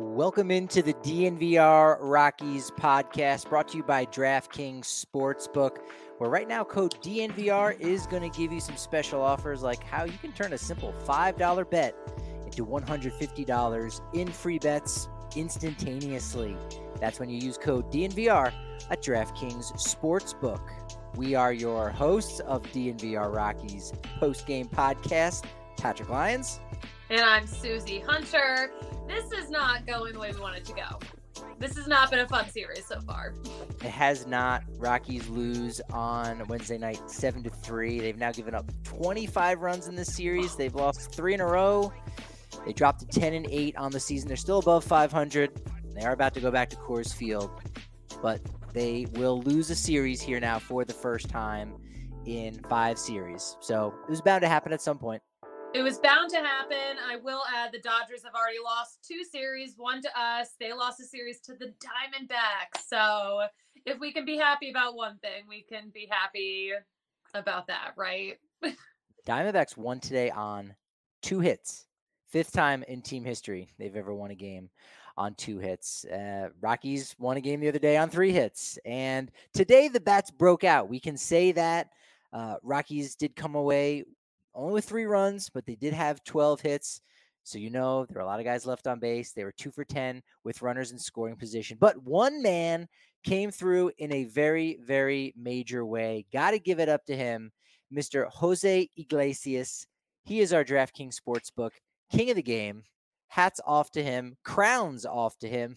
Welcome into the DNVR Rockies podcast brought to you by DraftKings Sportsbook, where right now code DNVR is going to give you some special offers like how you can turn a simple $5 bet into $150 in free bets instantaneously. That's when you use code DNVR at DraftKings Sportsbook. We are your hosts of DNVR Rockies post game podcast, Patrick Lyons. And I'm Susie Hunter. This is not going the way we want it to go. This has not been a fun series so far. It has not. Rockies lose on Wednesday night, seven to three. They've now given up 25 runs in this series. They've lost three in a row. They dropped to 10 and eight on the season. They're still above 500. They are about to go back to Coors Field, but they will lose a series here now for the first time in five series. So it was bound to happen at some point. It was bound to happen. I will add the Dodgers have already lost two series, one to us. They lost a series to the Diamondbacks. So if we can be happy about one thing, we can be happy about that, right? Diamondbacks won today on two hits. Fifth time in team history they've ever won a game on two hits. Uh, Rockies won a game the other day on three hits. And today the bats broke out. We can say that. Uh, Rockies did come away only with three runs, but they did have 12 hits. So you know there are a lot of guys left on base. They were two for 10 with runners in scoring position. But one man came through in a very, very major way. Got to give it up to him, Mr. Jose Iglesias. He is our DraftKings Sportsbook king of the game. Hats off to him, crowns off to him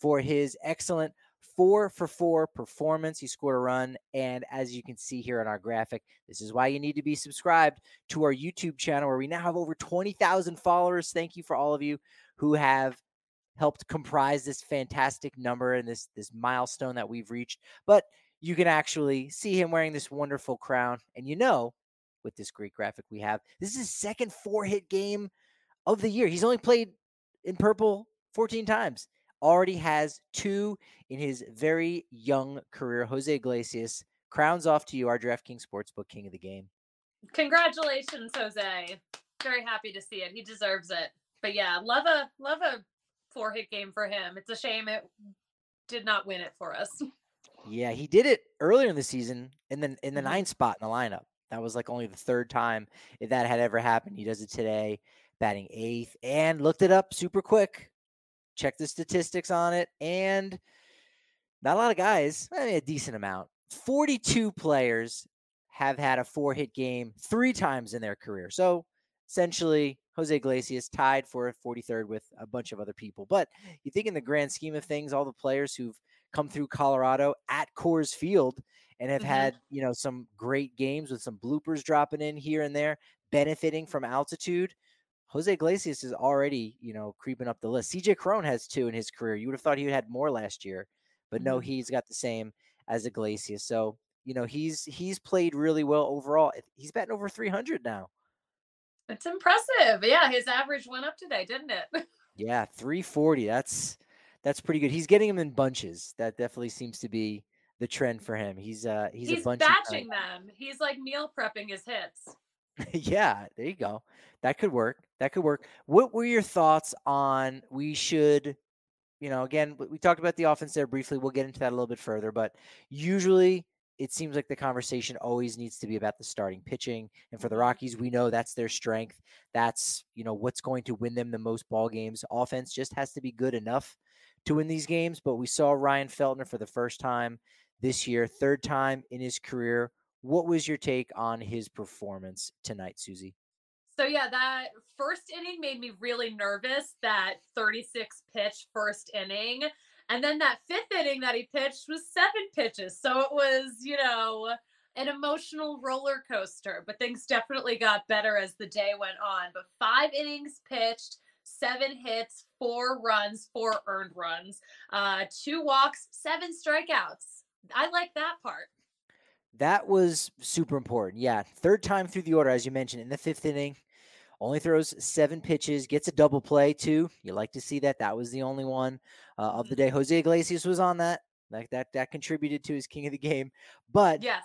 for his excellent four for four performance. He scored a run. And as you can see here on our graphic, this is why you need to be subscribed to our YouTube channel where we now have over 20,000 followers. Thank you for all of you who have helped comprise this fantastic number and this this milestone that we've reached. But you can actually see him wearing this wonderful crown. And you know, with this great graphic we have, this is his second four hit game of the year. He's only played in purple 14 times already has two in his very young career. Jose Iglesias crowns off to you, our DraftKings Sportsbook King of the Game. Congratulations, Jose. Very happy to see it. He deserves it. But yeah, love a love a four hit game for him. It's a shame it did not win it for us. Yeah, he did it earlier in the season in the in the Mhm. ninth spot in the lineup. That was like only the third time that had ever happened. He does it today, batting eighth, and looked it up super quick. Check the statistics on it, and not a lot of guys. I mean, a decent amount. Forty-two players have had a four-hit game three times in their career. So essentially, Jose Iglesias tied for 43rd with a bunch of other people. But you think in the grand scheme of things, all the players who've come through Colorado at Coors Field and have Mhm. had, you know, some great games with some bloopers dropping in here and there, benefiting from altitude. Jose Iglesias is already, you know, creeping up the list. CJ Cron has two in his career. You would have thought he would had more last year, but no, Mhm. he's got the same as Iglesias. So, you know, he's he's played really well overall. He's batting over 300 now. It's impressive. Yeah, his average went up today, didn't it? Yeah, 340. That's that's pretty good. He's getting them in bunches. That definitely seems to be the trend for him. He's uh he's, He's, a bunch batching them. He's like meal prepping his hits. yeah, there you go. That could work. That could work. What were your thoughts on we should, you know, again, we- talked about the offense there briefly. We'll get into that a little bit further, but usually it seems like the conversation always needs to be about the starting pitching. And for the. Rockies, we know that's their strength. That's, you know, what's going to win them the most ball games. Offense just has to be good enough to win these games. But we saw Ryan Feltner for the first time this year, third time in his career. What was your take on his performance tonight, Susie? So yeah, that first inning made me really nervous. That 36 pitch first inning, and then that fifth inning that he pitched was seven pitches. So it was, you know, an emotional roller coaster. But things definitely got better as the day went on. But five innings pitched, seven hits, four runs, four earned runs, uh, two walks, seven strikeouts. I like that part. That was super important. Yeah. Third time through the order, as you mentioned, in the fifth inning. Only throws seven pitches, gets a double play too. You like to see that. That was the only one uh, of the day. Jose Iglesias was on that. Like that, that contributed to his king of the game. But Yes.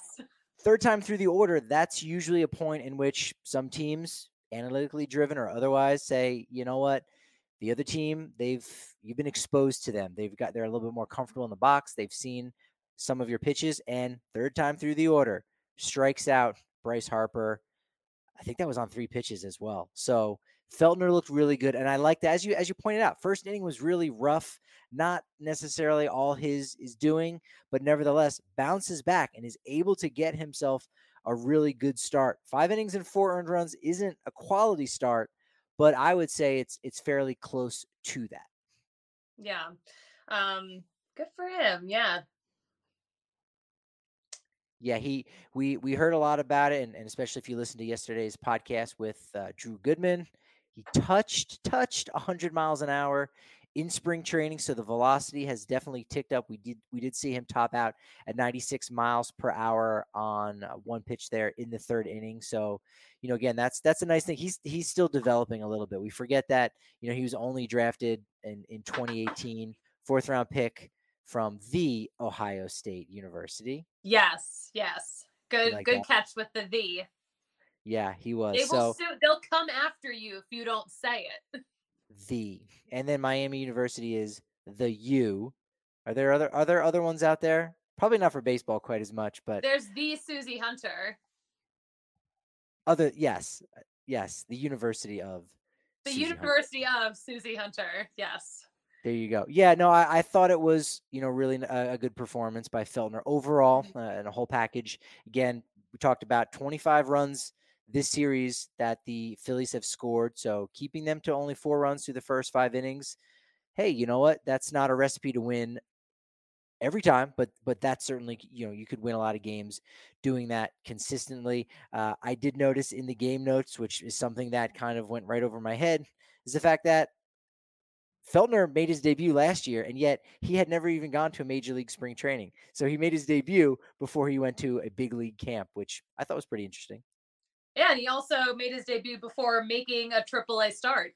third time through the order, that's usually a point in which some teams, analytically driven or otherwise, say, you know what, the other team, they've you've been exposed to them. They've got they're a little bit more comfortable in the box. They've seen some of your pitches, and third time through the order, strikes out Bryce Harper. I think that was on three pitches as well. So Feltner looked really good, and I like that. As you as you pointed out, first inning was really rough, not necessarily all his is doing, but nevertheless bounces back and is able to get himself a really good start. Five innings and four earned runs isn't a quality start, but I would say it's it's fairly close to that. Yeah. Um, good for him. Yeah. Yeah, he we we heard a lot about it, and, and especially if you listen to yesterday's podcast with uh, Drew Goodman, he touched touched 100 miles an hour in spring training, so the velocity has definitely ticked up. We did we did see him top out at 96 miles per hour on uh, one pitch there in the third inning. So, you know, again, that's that's a nice thing. He's he's still developing a little bit. We forget that you know he was only drafted in in 2018, fourth round pick from the Ohio State University. Yes. Yes. Good. like good that. catch with the the. Yeah, he was. They will so sue. They'll come after you if you don't say it. the and then Miami University is the U. Are there other are there other ones out there? Probably not for baseball quite as much, but There's the Susie Hunter, other yes, yes, the University of the Susie Hunter. University of Susie Hunter. Yes. There you go. Yeah, no, I, I thought it was you know really a, a good performance by Feltner overall uh, and a whole package. Again, we talked about 25 runs this series that the Phillies have scored, so keeping them to only four runs through the first five innings. Hey, you know what? That's not a recipe to win every time, but but that's certainly you know you could win a lot of games doing that consistently. Uh, I did notice in the game notes, which is something that kind of went right over my head, is the fact that Feltner made his debut last year, and yet he had never even gone to a major league spring training. So he made his debut before he went to a big league camp, which I thought was pretty interesting. Yeah, and he also made his debut before making a AAA start.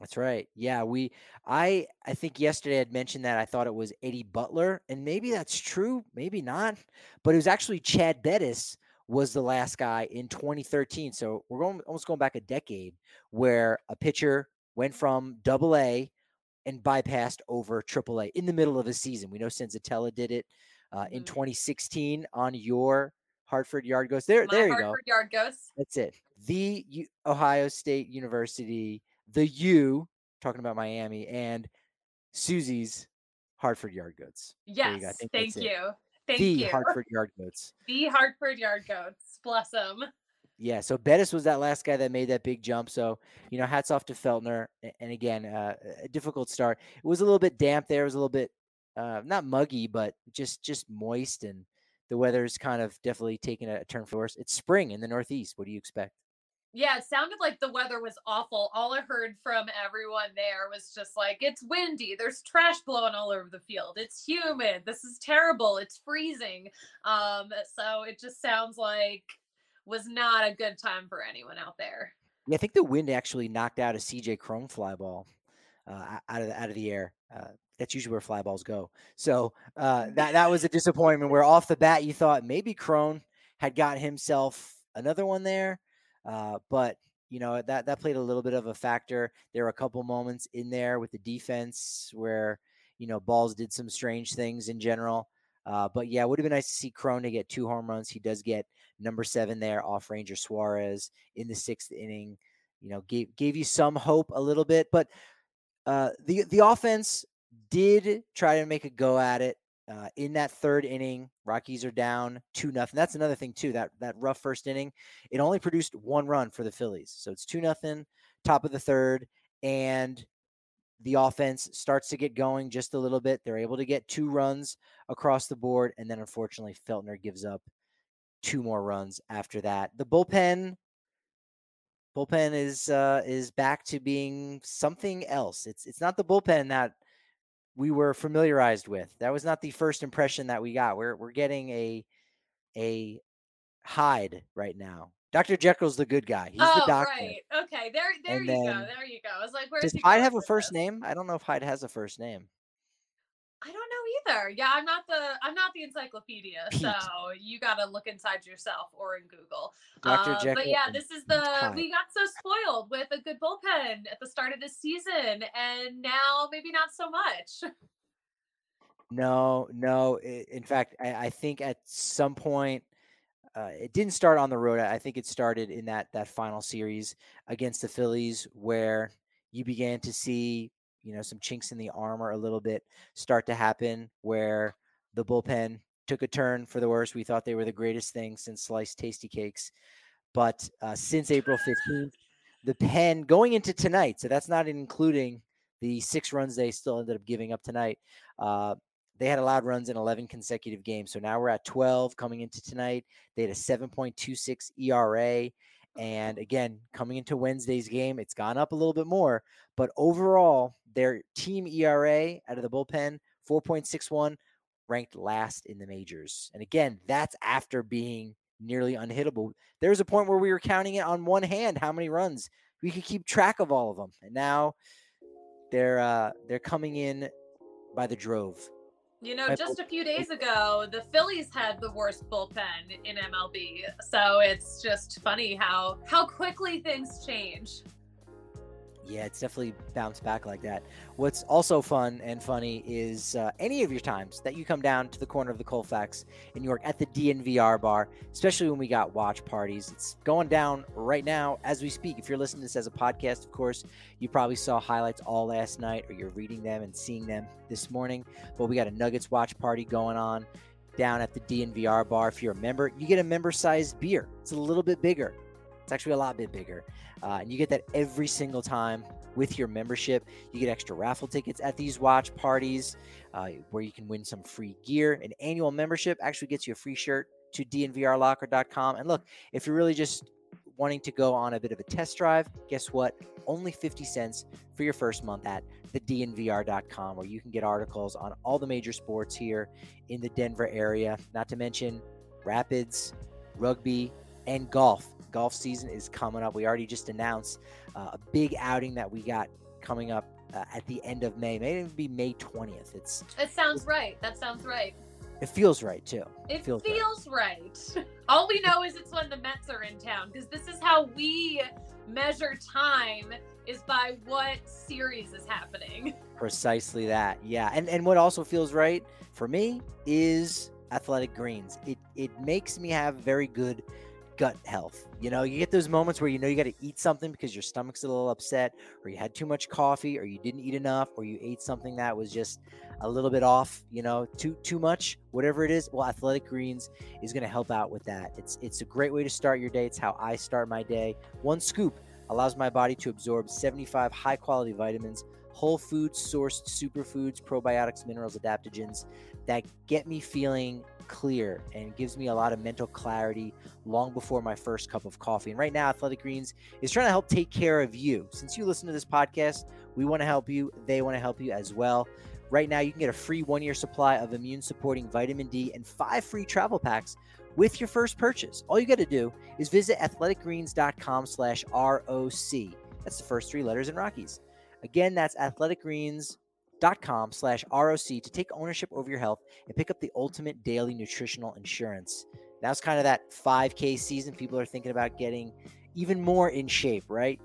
That's right. Yeah, we I I think yesterday I'd mentioned that I thought it was Eddie Butler, and maybe that's true, maybe not. But it was actually Chad Bettis was the last guy in 2013. So we're going almost going back a decade where a pitcher went from double A and bypassed over AAA in the middle of a season. We know Senzatela did it uh, in Mhm. 2016 on your Hartford Yard Goes. There, My there you go. Hartford Yard Ghosts. That's it. The U- Ohio State University, the U, talking about Miami, and Susie's Hartford Yard. There Yes. you go. Thank that's it. you. Thank the you. Hartford Yard Goods. The Hartford Yard Goats. Bless them. Yeah, so Bettis was that last guy that made that big jump. So, you know, hats off to Feltner. And again, uh, a difficult start. It was a little bit damp there. It was a little bit uh, not muggy, but just just moist. And the weather's kind of definitely taking a turn for worse. It's spring in the Northeast. What do you expect? Yeah, it sounded like the weather was awful. All I heard from everyone there was just like, it's windy. There's trash blowing all over the field. It's humid. This is terrible. It's freezing. Um, so it just sounds like was not a good time for anyone out there. Yeah, I think the wind actually knocked out a CJ Cron fly ball uh, out of the, out of the air. Uh, that's usually where fly balls go. So uh, that that was a disappointment. Where off the bat you thought maybe Cron had got himself another one there, uh, but you know that that played a little bit of a factor. There were a couple moments in there with the defense where you know balls did some strange things in general. Uh, but yeah, it would have been nice to see Cron to get two home runs. He does get number seven there off Ranger Suarez in the sixth inning. You know, gave gave you some hope a little bit, but uh, the the offense did try to make a go at it. Uh, in that third inning, Rockies are down two nothing. That's another thing too. That that rough first inning, it only produced one run for the Phillies, so it's two nothing. Top of the third, and the offense starts to get going just a little bit. They're able to get two runs across the board, and then unfortunately, Feltner gives up two more runs after that. The bullpen bullpen is uh, is back to being something else. It's it's not the bullpen that we were familiarized with. That was not the first impression that we got. We're we're getting a a Hyde right now. Dr. Jekyll's the good guy. He's oh, the doctor. right. Okay. There, there And you go. There you go. I was like, where's Does he Hyde have a first this? name? I don't know if Hyde has a first name. I don't know either. Yeah, I'm not the I'm not the encyclopedia, so you got to look inside yourself or in Google. Dr. Uh, but yeah, this is the Hyde. we got so spoiled with a good bullpen at the start of this season, and now maybe not so much. No, no. In fact, I, I think at some point uh, it didn't start on the road. I think it started in that that final series against the Phillies, where you began to see you know some chinks in the armor a little bit start to happen, where the bullpen took a turn for the worse. We thought they were the greatest thing since sliced Tastykakes, but uh, since April fifteenth, the pen going into tonight. So that's not including the six runs they still ended up giving up tonight. Uh, they had allowed runs in 11 consecutive games. So now we're at 12 coming into tonight. They had a 7.26 ERA. And again, coming into Wednesday's game, it's gone up a little bit more. But overall, their team ERA out of the bullpen, 4.61, ranked last in the majors. And again, that's after being nearly unhittable. There was a point where we were counting it on one hand how many runs we could keep track of all of them. And now they're uh, they're coming in by the drove. You know, just a few days ago, the Phillies had the worst bullpen in MLB. So it's just funny how how quickly things change. Yeah, it's definitely bounced back like that. What's also fun and funny is uh, any of your times that you come down to the corner of the Colfax in New York at the DNVR bar, especially when we got watch parties. It's going down right now as we speak. If you're listening to this as a podcast, of course, you probably saw highlights all last night or you're reading them and seeing them this morning. But we got a Nuggets watch party going on down at the DNVR bar. If you're a member, you get a member sized beer. It's a little bit bigger. It's actually a lot bit bigger. Uh, and you get that every single time with your membership. You get extra raffle tickets at these watch parties uh, where you can win some free gear. An annual membership actually gets you a free shirt to dnvrlocker.com. And look, if you're really just wanting to go on a bit of a test drive, guess what? Only 50 cents for your first month at thednvr.com, where you can get articles on all the major sports here in the Denver area, not to mention rapids, rugby, and golf. Golf season is coming up. We already just announced uh, a big outing that we got coming up uh, at the end of May. Maybe even be May 20th. It's It sounds right. That sounds right. it feels right too. It feels feels, right. right. All we know is it's when the Mets are in town because this is how we measure time is by what series is happening. Precisely that. Yeah. And and what also feels right for me is athletic greens. It it makes me have very good gut health. You know, you get those moments where you know you got to eat something because your stomach's a little upset or you had too much coffee or you didn't eat enough or you ate something that was just a little bit off, you know, too too much, whatever it is. Well, athletic greens is going to help out with that. It's it's a great way to start your day. It's how I start my day. One scoop allows my body to absorb 75 high quality vitamins, whole food sourced superfoods, probiotics, minerals, adaptogens that get me feeling clear and gives me a lot of mental clarity long before my first cup of coffee. And right now, Athletic Greens is trying to help take care of you. Since you listen to this podcast, we want to help you. They want to help you as well. Right now, you can get a free one year supply of immune supporting vitamin D and five free travel packs with your first purchase. All you got to do is visit athleticgreens.com slash ROC. That's the first three letters in Rockies. Again, that's athleticgreens.com slash ROC to take ownership over your health and pick up the ultimate daily nutritional insurance. Now it's kind of that 5K season. People are thinking about getting even more in shape, right?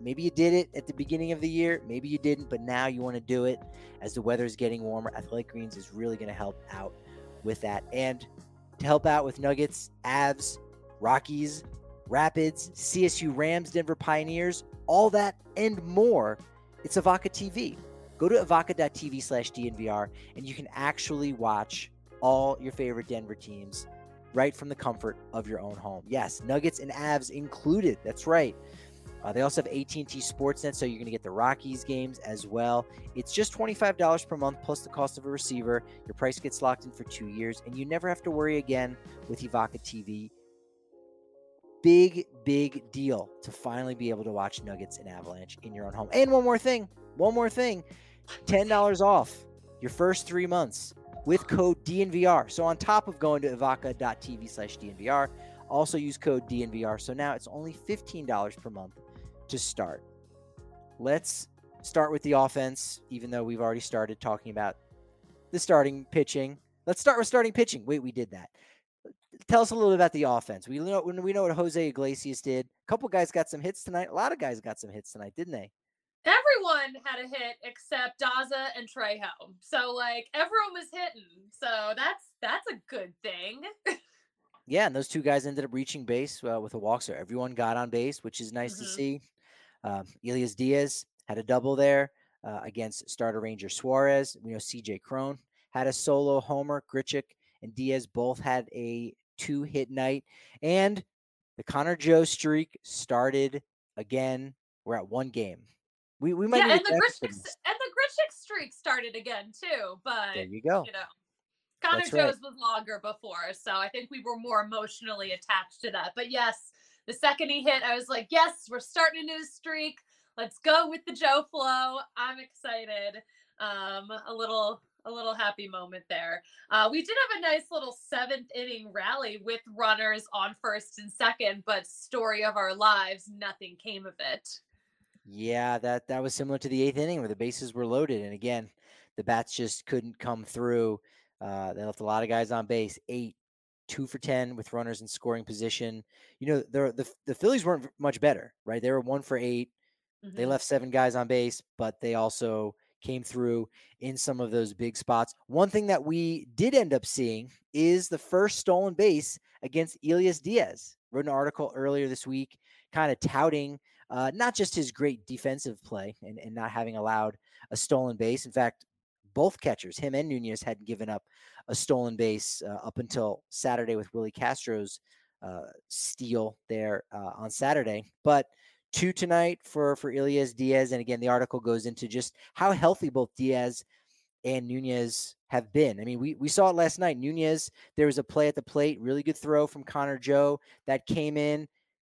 Maybe you did it at the beginning of the year, maybe you didn't, but now you want to do it as the weather is getting warmer. Athletic Greens is really going to help out with that. And to help out with Nuggets, Avs, Rockies, Rapids, CSU Rams, Denver Pioneers, all that and more, it's Evoca TV. Go to evoca.tv slash DNVR and you can actually watch all your favorite Denver teams right from the comfort of your own home. Yes, Nuggets and Avs included. That's right. Uh, they also have AT&T Sportsnet, so you're going to get the Rockies games as well. It's just $25 per month plus the cost of a receiver. Your price gets locked in for two years, and you never have to worry again with Evoca TV. Big, big deal to finally be able to watch Nuggets and Avalanche in your own home. And one more thing, one more thing, $10 off your first three months with code DNVR. So on top of going to evoca.tv slash DNVR, also use code DNVR. So now it's only $15 per month to start. Let's start with the offense, even though we've already started talking about the starting pitching. Let's start with starting pitching. Wait, we did that. Tell us a little bit about the offense. We know we know what Jose Iglesias did. A couple guys got some hits tonight. A lot of guys got some hits tonight, didn't they? Everyone had a hit except Daza and Trejo. So like everyone was hitting. So that's that's a good thing. yeah, and those two guys ended up reaching base uh, with a walk. So everyone got on base, which is nice mm-hmm. to see. Uh, Elias Diaz had a double there uh, against starter Ranger Suarez. We know CJ Cron had a solo homer. Grichuk and Diaz both had a two hit night. And the Connor Joe streak started again. We're at one game. We, we might yeah, and the Grichuk and the streak started again too. But there you go. You know, Connor That's Joe's right. was longer before, so I think we were more emotionally attached to that. But yes, the second he hit, I was like, yes, we're starting a new streak. Let's go with the Joe flow. I'm excited. Um, a little a little happy moment there. Uh, we did have a nice little seventh inning rally with runners on first and second, but story of our lives, nothing came of it. Yeah, that that was similar to the eighth inning where the bases were loaded, and again, the bats just couldn't come through. Uh, they left a lot of guys on base. Eight, two for ten with runners in scoring position. You know, the the, the Phillies weren't much better, right? They were one for 8 mm-hmm. They left seven guys on base, but they also came through in some of those big spots. One thing that we did end up seeing is the first stolen base against Elias Diaz. Wrote an article earlier this week, kind of touting uh, not just his great defensive play and, and not having allowed a stolen base. In fact, both catchers, him and Nunez, had given up a stolen base uh, up until Saturday with Willi Castro's uh, steal there uh, on Saturday. But two tonight for for Elias Diaz, and again, the article goes into just how healthy both Diaz and Nunez have been. I mean, we, we saw it last night. Nunez, there was a play at the plate, really good throw from Connor Joe that came in.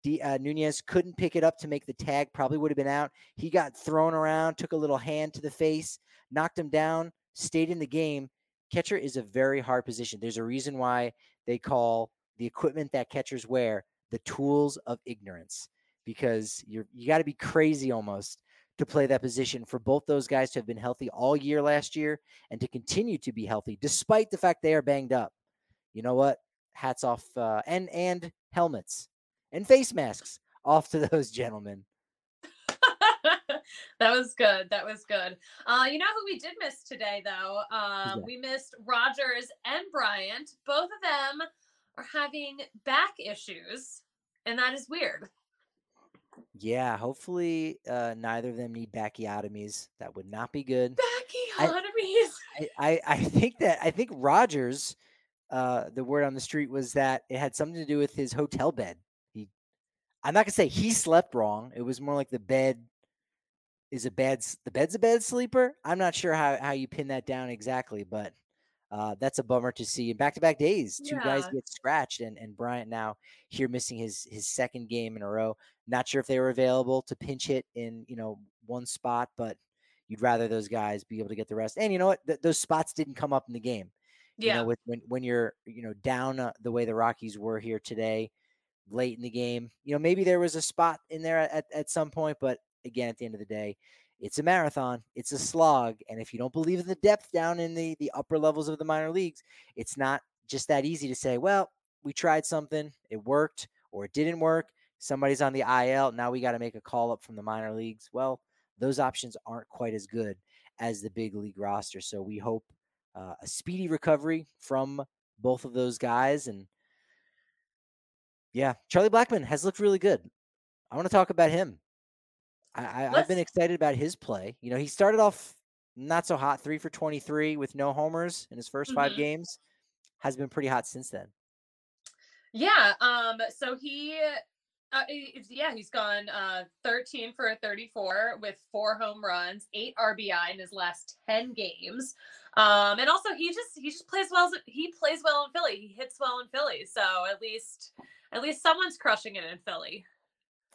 D, uh, Nunez couldn't pick it up to make the tag, probably would have been out. He got thrown around, took a little hand to the face, knocked him down, stayed in the game. Catcher is a very hard position. There's a reason why they call the equipment that catchers wear the tools of ignorance because you're you got to be crazy almost to play that position for both those guys to have been healthy all year last year and to continue to be healthy despite the fact they are banged up. You know what? Hats off uh, and and helmets and face masks off to those gentlemen. that was good. That was good. Uh, you know who we did miss today, though? Um, yeah. We missed Rogers and Bryant. Both of them are having back issues, and that is weird. Yeah, hopefully uh, neither of them need backiotomies. That would not be good. Backiotomies. I, I, I think that I think Rogers, uh, the word on the street was that it had something to do with his hotel bed. I'm not gonna say he slept wrong. It was more like the bed is a bad the bed's a bad sleeper. I'm not sure how how you pin that down exactly, but uh, that's a bummer to see. In back to back days, two yeah. guys get scratched, and and Bryant now here missing his his second game in a row. Not sure if they were available to pinch hit in you know one spot, but you'd rather those guys be able to get the rest. And you know what? Th- those spots didn't come up in the game. Yeah. You know, with when when you're you know down uh, the way the Rockies were here today, late in the game. You know, maybe there was a spot in there at, at some point, but again, at the end of the day, it's a marathon, it's a slog. And if you don't believe in the depth down in the, the upper levels of the minor leagues, it's not just that easy to say, well, we tried something, it worked, or it didn't work. Somebody's on the IL. Now we got to make a call up from the minor leagues. Well, those options aren't quite as good as the big league roster. So we hope uh, a speedy recovery from both of those guys. And yeah, Charlie Blackmon has looked really good. I want to talk about him. I, I, have been excited about his play. You know, he started off not so hot, three for 23 with no homers in his 1st mm-hmm. five games. Has been pretty hot since then. Yeah. Um. So he uh, yeah, he's gone uh, 13 for a 34 with four home runs, eight RBI in his last 10 games. Um, and also he just he just plays well. He plays well in Philly. He hits well in Philly. So at least at least someone's crushing it in Philly.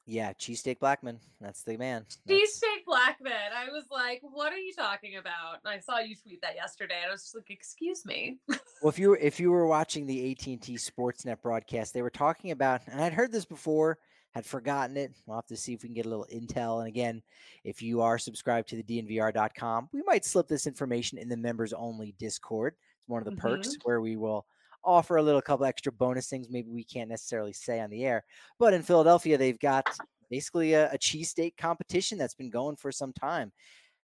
Yeah, cheesesteak Blackmon. That's the man. Cheesesteak Blackmon. I was like, what are you talking about? I saw you tweet that yesterday, and I was just like, excuse me. well, if you were if you were watching the AT and T Sportsnet broadcast, they were talking about, and I'd heard this before, had forgotten it. We'll have to see if we can get a little intel. And again, if you are subscribed to the DNVR.com, we might slip this information in the members only Discord. It's one of the mm-hmm. perks where we will offer a little couple extra bonus things maybe we can't necessarily say on the air. But in Philadelphia, they've got basically a, a cheesesteak competition that's been going for some time.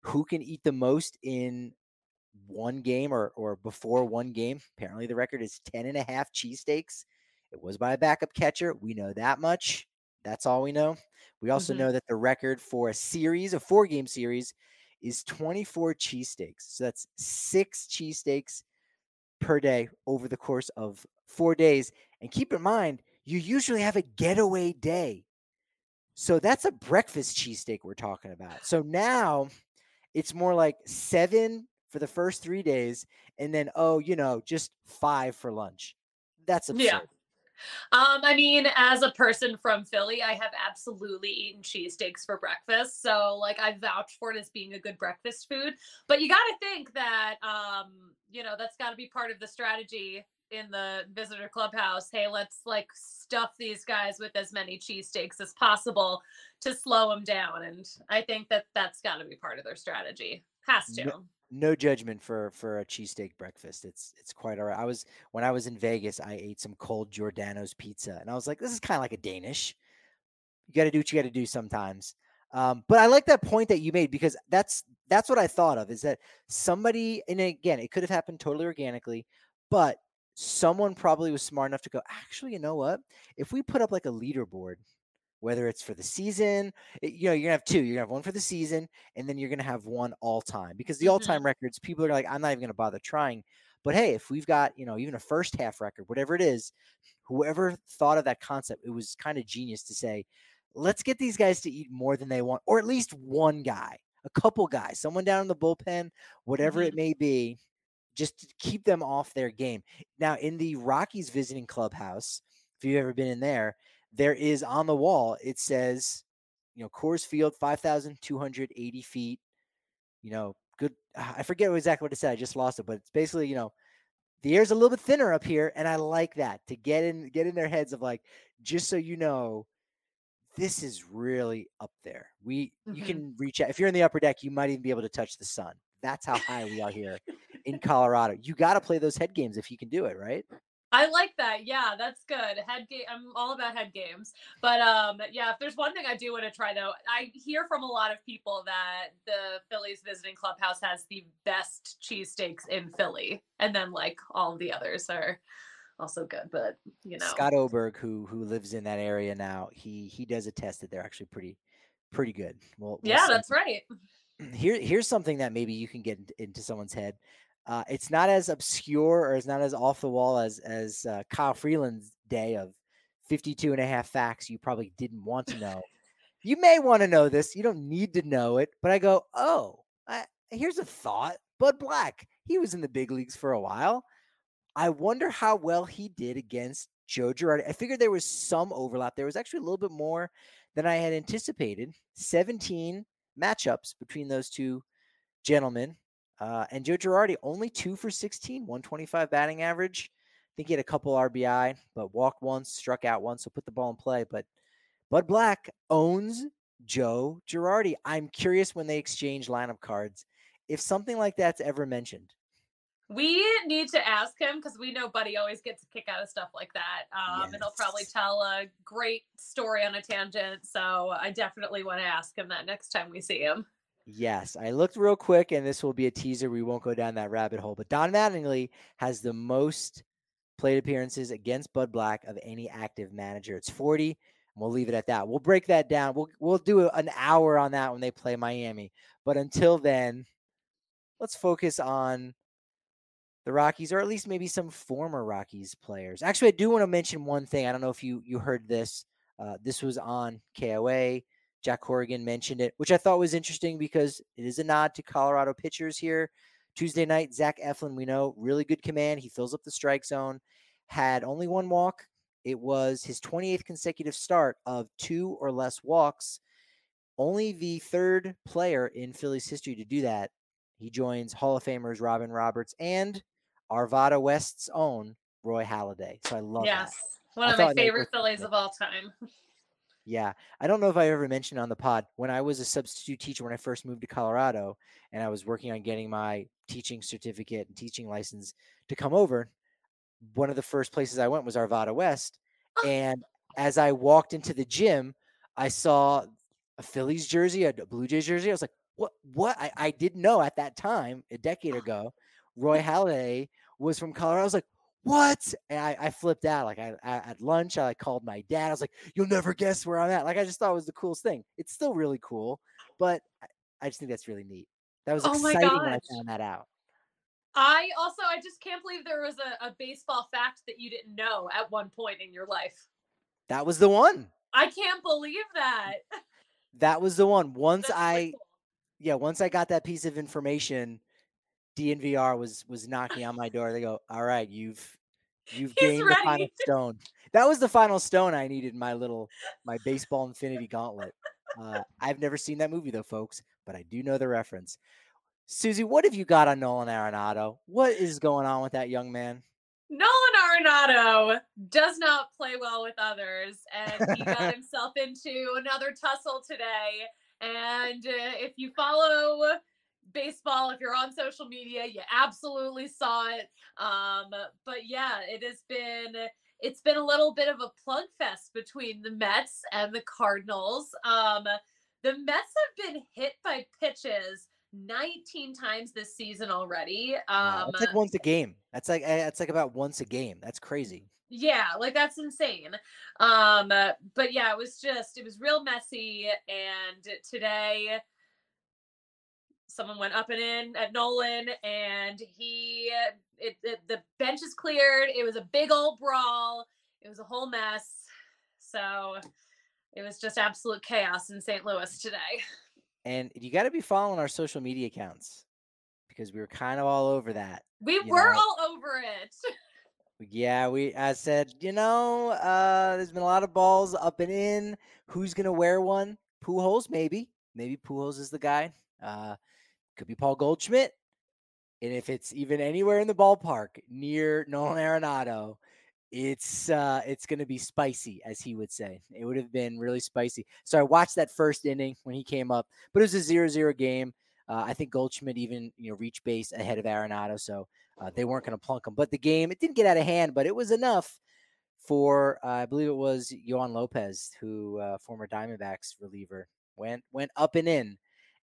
Who can eat the most in one game or, or before one game? Apparently, the record is 10 and a half cheesesteaks. It was by a backup catcher. We know that much. That's all we know. We also mm-hmm. know that the record for a series, a four game series, is 24 cheesesteaks. So that's six cheesesteaks per day over the course of four days. And keep in mind, you usually have a getaway day. So that's a breakfast cheesesteak we're talking about. So now it's more like seven for the first three days, and then, oh, you know, just five for lunch. That's absurd. Yeah. Um, I mean, as a person from Philly, I have absolutely eaten cheesesteaks for breakfast. So, like, I vouch for it as being a good breakfast food. But you got to think that, um, you know, that's got to be part of the strategy in the visitor clubhouse. Hey, let's like stuff these guys with as many cheesesteaks as possible to slow them down. And I think that that's got to be part of their strategy. Has to. No, judgment for for a cheesesteak breakfast. It's it's quite all right. I was when I was in Vegas, I ate some cold Giordano's pizza, and I was like, this is kind of like a Danish. You got to do what you got to do sometimes. Um, but I like that point that you made because that's that's what I thought of is that somebody, and again, it could have happened totally organically, but someone probably was smart enough to go. Actually, you know what? If we put up like a leaderboard whether it's for the season, it, eh, you know, you're gonna have two. You're gonna have one for the season, and then you're gonna have one all time because the mm-hmm. all time records, people are like, I'm not even gonna bother trying. But hey, if we've got, you know, even a first half record, whatever it is, whoever thought of that concept, it was kind of genius to say, let's get these guys to eat more than they want, or at least one guy, a couple guys, someone down in the bullpen, whatever mm-hmm. it may be, just to keep them off their game. Now, in the Rockies visiting clubhouse, if you've ever been in there, there is on the wall, it says, you know, Coors Field, 5,280 feet. You know, good. I forget exactly what it said. I just lost it, but it's basically, you know, the air's a little bit thinner up here. And I like that to get in, get in their heads of like, just so you know, this is really up there. We, mm-hmm. you can reach out. If you're in the upper deck, you might even be able to touch the sun. That's how high we are here in Colorado. You got to play those head games if you can do it, right? I like that. Yeah, that's good. Head game. I'm all about head games. But um, yeah, if there's one thing I do want to try though, I hear from a lot of people that the Phillies visiting clubhouse has the best cheesesteaks in Philly, and then like all the others are also good. But you know, Scott Oberg, who who lives in that area now, he he does attest that they're actually pretty pretty good. Well, we'll yeah, that's right. Here here's something that maybe you can get into someone's head. Uh, it's not as obscure or it's not as off the wall as as uh, Kyle Freeland's day of 52 and a half facts you probably didn't want to know. you may want to know this. You don't need to know it, but I go, oh, I, here's a thought. Bud Black, he was in the big leagues for a while. I wonder how well he did against Joe Girardi. I figured there was some overlap. There was actually a little bit more than I had anticipated. 17 matchups between those two gentlemen. Uh, and Joe Girardi only two for 16, 125 batting average. I think he had a couple RBI, but walked once, struck out once, so put the ball in play. But Bud Black owns Joe Girardi. I'm curious when they exchange lineup cards if something like that's ever mentioned. We need to ask him because we know Buddy always gets a kick out of stuff like that. Um, yes. And he'll probably tell a great story on a tangent. So I definitely want to ask him that next time we see him. Yes, I looked real quick, and this will be a teaser. We won't go down that rabbit hole. But Don Mattingly has the most plate appearances against Bud Black of any active manager. It's 40. And we'll leave it at that. We'll break that down. We'll we'll do an hour on that when they play Miami. But until then, let's focus on the Rockies, or at least maybe some former Rockies players. Actually, I do want to mention one thing. I don't know if you you heard this. Uh, this was on KOA. Jack Corrigan mentioned it, which I thought was interesting because it is a nod to Colorado pitchers here. Tuesday night, Zach Eflin, we know, really good command. He fills up the strike zone, had only one walk. It was his 28th consecutive start of two or less walks. Only the third player in Phillies history to do that. He joins Hall of Famers Robin Roberts and Arvada West's own Roy Halladay. So I love that. yes. that. One of my favorite Phillies of all time. Yeah. I don't know if I ever mentioned on the pod when I was a substitute teacher when I first moved to Colorado and I was working on getting my teaching certificate and teaching license to come over. One of the first places I went was Arvada West. Oh. And as I walked into the gym, I saw a Phillies jersey, a Blue Jays jersey. I was like, what? What? I, I didn't know at that time, a decade ah. ago, Roy Halladay was from Colorado. I was like, what? And I, I flipped out. Like I, I at lunch, I like called my dad. I was like, you'll never guess where I'm at. Like I just thought it was the coolest thing. It's still really cool, but I, I just think that's really neat. That was Oh exciting when I found that out. I also I just can't believe there was a, a baseball fact that you didn't know at one point in your life. That was the one. I can't believe that. That was the one. Once That's I, really cool. yeah, once I got that piece of information, DNVR was was knocking on my door. They go, "All right, you've you've He's gained the final stone." That was the final stone I needed in my little my baseball infinity gauntlet. Uh, I've never seen that movie though, folks, but I do know the reference. Susie, what have you got on Nolan Arenado? What is going on with that young man? Nolan Arenado does not play well with others, and he got himself into another tussle today. And uh, if you follow baseball, if you're on social media, you absolutely saw it. Um, but yeah, it has been it's been a little bit of a plug fest between the Mets and the Cardinals. Um, the Mets have been hit by pitches 19 times this season already. Wow, Um, That's like once a game. That's like eh, that's like about once a game. That's crazy. yeah like that's insane um but yeah it was just it was real messy and today someone went up and in at nolan and he it, it the bench is cleared it was a big old brawl it was a whole mess so it was just absolute chaos in st louis today And you got to be following our social media accounts because we were kind of all over that. we were know, all over it Yeah, we I said, you know, uh there's been a lot of balls up and in. Who's gonna wear one? Pujols, maybe. Maybe Pujols is the guy. Uh could be Paul Goldschmidt. And if it's even anywhere in the ballpark near Nolan Arenado, it's uh it's gonna be spicy, as he would say. It would have been really spicy. So I watched that first inning when he came up, but it was a zero-zero game. Uh, I think Goldschmidt even you know reached base ahead of Arenado, so uh, they weren't going to plunk him. But the game it didn't get out of hand, but it was enough for uh, I believe it was Yoan Lopez, who uh, former Diamondbacks reliever went went up and in.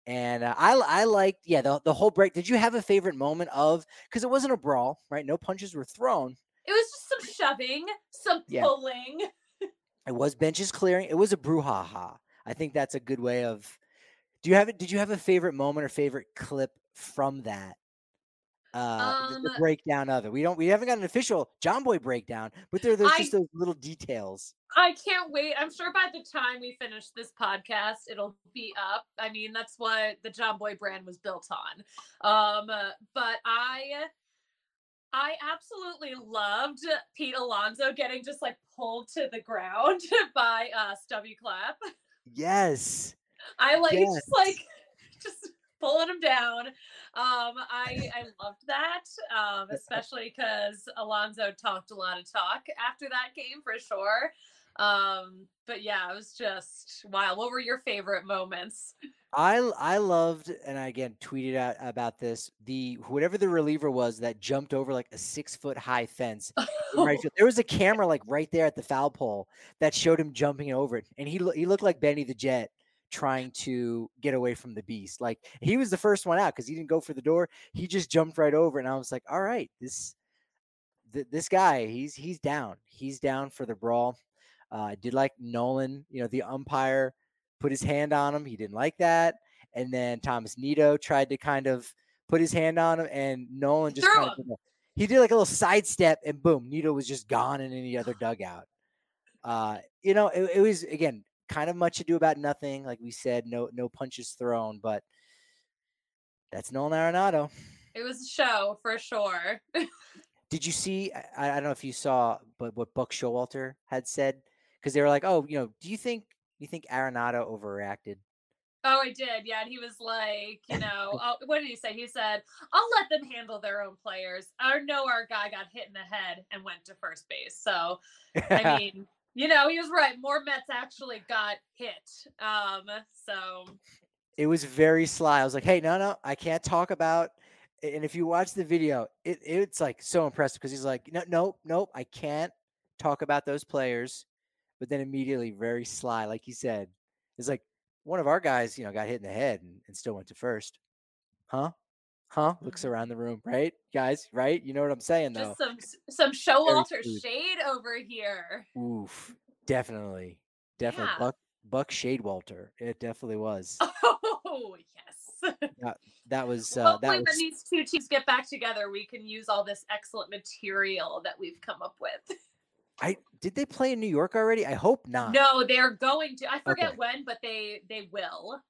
And uh, I I liked yeah the the whole break. Did you have a favorite moment of because it wasn't a brawl, right? No punches were thrown. it was just some shoving some Yeah. pulling It was benches clearing. It was a brouhaha. I think that's a good way of. Do you have it? Did you have a favorite moment or favorite clip from that? Uh, the- the Um, breakdown of it. We don't. We haven't got an official Jomboy breakdown, but there, there's I- just those little details. I can't wait. I'm sure by the time we finish this podcast, it'll be up. I mean, that's what the Jomboy brand was built on. Um, uh, but I, I absolutely loved Pete Alonso getting just like pulled to the ground by uh, Stubby Clapp. Yes. I like Yes. just like just pulling him down. Um, I I loved that, um, especially because Alonso talked a lot of talk after that game for sure. Um, but yeah, it was just wow. What were your favorite moments? I I loved, and I again tweeted out about this. The whatever the reliever was that jumped over like a six foot high fence. in right field. There was a camera like right there at the foul pole that showed him jumping over it, and he he looked like Benny the Jet trying to get away from the beast. Like he was the first one out because he didn't go for the door. He just jumped right over, and I was like, all right, this th- this guy, he's he's down. He's down for the brawl. Uh, I did like Nolan, you know, the umpire put his hand on him. He didn't like that. And then Thomas Nido tried to kind of put his hand on him, and Nolan just kind of he did like a little sidestep, and boom, Nido was just gone in any other dugout. Uh, you know, it, it was again kind of much ado about nothing. Like we said, no no punches thrown, but that's Nolan Arenado. It was a show for sure. Did you see? I, I don't know if you saw, but what Buck Showalter had said because they were like, "Oh, you know, do you think you think Arenado overreacted?" Oh, I did. Yeah, and he was like, you know, oh, what did he say? He said, "I'll let them handle their own players." I know our guy got hit in the head and went to first base. So, I mean, you know, he was right. More Mets actually got hit. Um, so it was very sly. I was like, "Hey, no, no, I can't talk about." And if you watch the video, it it's like so impressive because he's like, "No, nope, nope, I can't talk about those players." But then immediately, very sly, like he said, it's like, one of our guys, you know, got hit in the head and, and still went to first. Huh? Huh? Looks around the room, right, guys? Right? You know what I'm saying, though. just some some Showalter shade over here. Oof, definitely, definitely. Yeah. Buck Buck Shadewalter. It definitely was. Oh yes. That was uh, Hopefully, that when these two teams get back together, we can use all this excellent material that we've come up with. I did they play in New York already? I hope not. No, they're going to. I forget Okay. when, but they they will.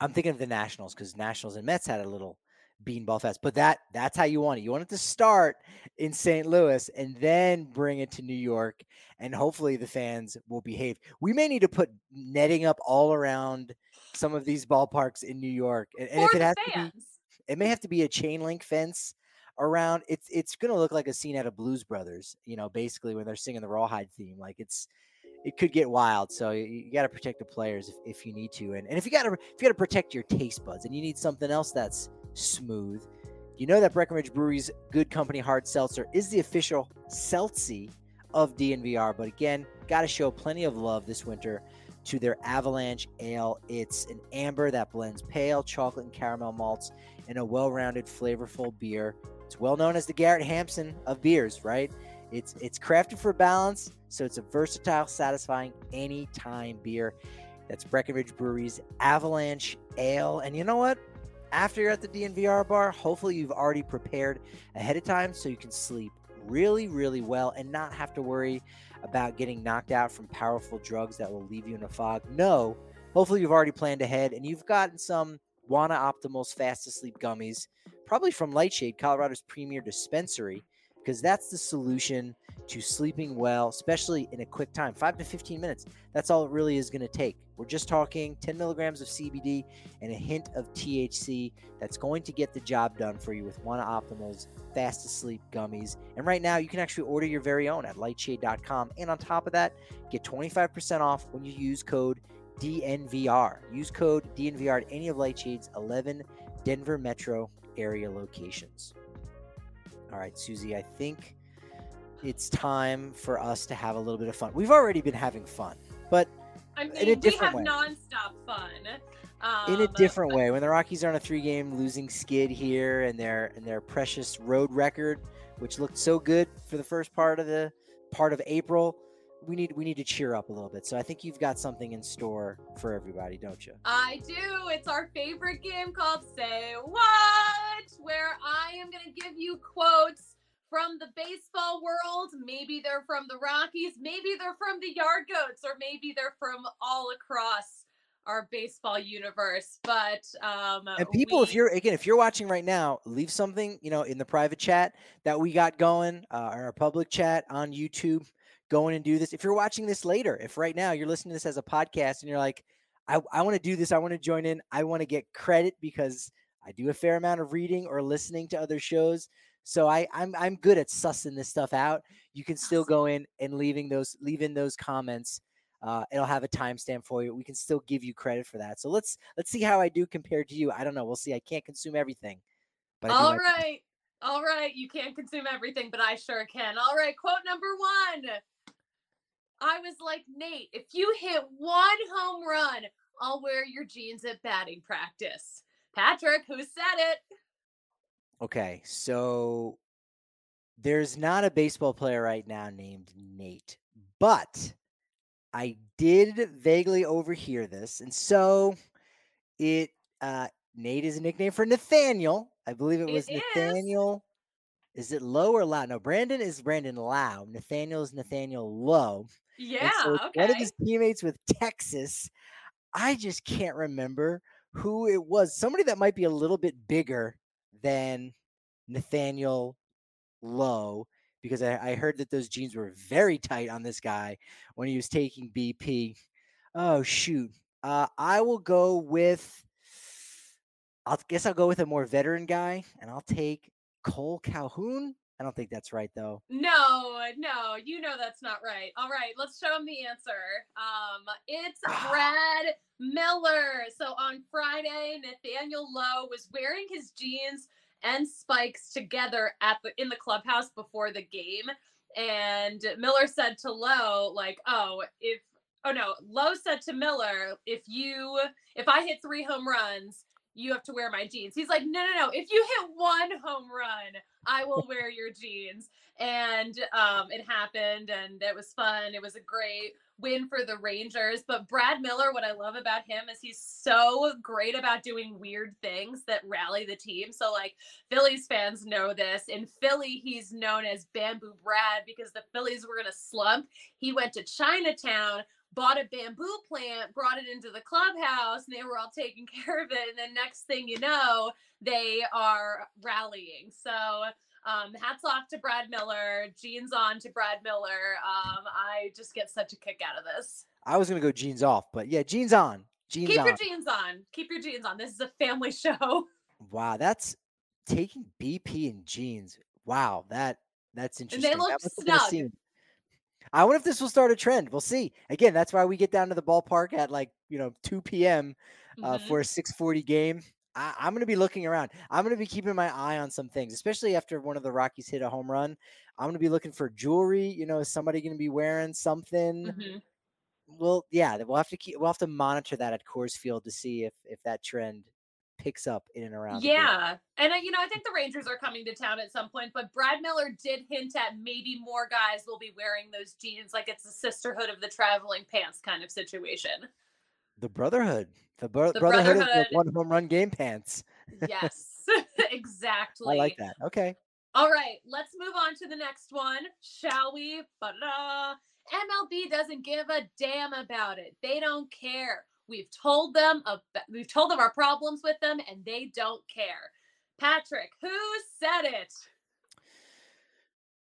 I'm thinking of the Nationals because Nationals and Mets had a little beanball fest. But that that's how you want it. You want it to start in St. Louis and then bring it to New York, and hopefully the fans will behave. We may need to put netting up all around some of these ballparks in New York, and, and if it has to be, it may have to be a chain link fence around. It's it's gonna look like a scene out of Blues Brothers, you know, basically when they're singing the Rawhide theme. Like it's it could get wild. So you, you got to protect the players if, if you need to, and and if you got to if you got to protect your taste buds, and you need something else that's smooth. You know that Breckenridge Brewery's Good Company Hard Seltzer is the official seltzy of DNVR, but again, got to show plenty of love this winter to their Avalanche Ale. It's an amber that blends pale chocolate and caramel malts in a well-rounded, flavorful beer. It's well known as the Garrett Hampson of beers, right? It's it's crafted for balance, so it's a versatile, satisfying anytime beer. That's Breckenridge Brewery's Avalanche Ale. And you know what? After you're at the DNVR bar, hopefully you've already prepared ahead of time so you can sleep really, really well and not have to worry about getting knocked out from powerful drugs that will leave you in a fog. No, hopefully you've already planned ahead and you've gotten some Wana Optimal's fast asleep gummies, probably from Lightshade, Colorado's premier dispensary, because that's the solution to sleeping well, especially in a quick time, five to 15 minutes. That's all it really is going to take. We're just talking 10 milligrams of CBD and a hint of THC that's going to get the job done for you with Wana Optimal's fast to sleep gummies. And right now, you can actually order your very own at lightshade.com. And on top of that, get 25% off when you use code DNVR. Use code DNVR at any of Lightshade's 11 Denver metro area locations. All right, Susie, I think it's time for us to have a little bit of fun. We've already been having fun, but I mean, a we have different way. nonstop fun. Um, in a different way. When the Rockies are on a three-game losing skid here, and their and their precious road record, which looked so good for the first part of the part of April, we need we need to cheer up a little bit. So I think you've got something in store for everybody, don't you? I do. It's our favorite game called Say What, where I am going to give you quotes from the baseball world. Maybe they're from the Rockies, maybe they're from the Yard Goats, or maybe they're from all across our baseball universe. But um And people, if you're again, if you're watching right now, leave something you know in the private chat that we got going, uh, or our public chat on YouTube. Go in and do this. If you're watching this later, if right now you're listening to this as a podcast and you're like, I, I want to do this, I want to join in, I want to get credit because I do a fair amount of reading or listening to other shows. So I, I'm I'm good at sussing this stuff out. You can still go in and leaving those leave in those comments. Uh, it'll have a timestamp for you. We can still give you credit for that. So let's let's see how I do compared to you. I don't know. We'll see. I can't consume everything, but All right. All right. You can't consume everything, but I sure can. All right. Quote number one. I was like, Nate, if you hit one home run, I'll wear your jeans at batting practice. Patrick, who said it? Okay, so There's not a baseball player right now named Nate, but I did vaguely overhear this, and so it uh, Nate is a nickname for Nathaniel. I believe it was It is. Nathaniel. Is. it Low or Low? No, Brandon is Brandon Lowe. Nathaniel is Nathaniel Lowe. Yeah. so Okay. one of his teammates with Texas. I just can't remember who it was. Somebody that might be a little bit bigger than Nathaniel Lowe, because I, I heard that those jeans were very tight on this guy when he was taking BP. Oh shoot. Uh, I will go with I'll guess I'll go with a more veteran guy and I'll take Cole Calhoun. I don't think that's right though. No, no, you know that's not right. All right, let's show him the answer. Um, it's Brad Miller. So on Friday, Nathaniel Lowe was wearing his jeans and spikes together at the in the clubhouse before the game. And Miller said to Lowe, like, oh, if oh no, Lowe said to Miller, if you if I hit three home runs, you have to wear my jeans. He's like, no, no, no. If you hit one home run, I will wear your jeans. And um, it happened and it was fun. It was a great win for the Rangers. But Brad Miller, what I love about him is he's so great about doing weird things that rally the team. So, like, Phillies fans know this. In Philly, he's known as Bamboo Brad because the Phillies were in a slump. He went to Chinatown, bought a bamboo plant, brought it into the clubhouse, and they were all taking care of it. And then next thing you know, they are rallying. So um, hats off to Brad Miller, jeans on to Brad Miller. Um, I just get such a kick out of this. I was gonna go jeans off, but yeah, jeans on. Jeans Keep on. your jeans on. Keep your jeans on. This is a family show. Wow, that's taking BP and jeans. Wow, that that's interesting. they look That must have been a snug. I wonder if this will start a trend. We'll see. Again, that's why we get down to the ballpark at like you know 2 p.m. Uh, Mhm. for a 6:40 game. I, I'm going to be looking around. I'm going to be keeping my eye on some things, especially after one of the Rockies hit a home run. I'm going to be looking for jewelry. You know, is somebody going to be wearing something? Mhm. Well, yeah, we'll have to keep. We'll have to monitor that at Coors Field to see if if that trend picks up in and around. Yeah. And, you know, I think the Rangers are coming to town at some point, but Brad Miller did hint at maybe more guys will be wearing those jeans like it's a sisterhood of the traveling pants kind of situation. The Brotherhood. The, bro- The Brotherhood, of Brotherhood. the one home run game pants. Yes, exactly. I like that. Okay. All right, let's move on to the next one, shall we? Ba-da. MLB doesn't give a damn about it. They don't care. We've told them ab- we've told them our problems with them and they don't care. Patrick, who said it?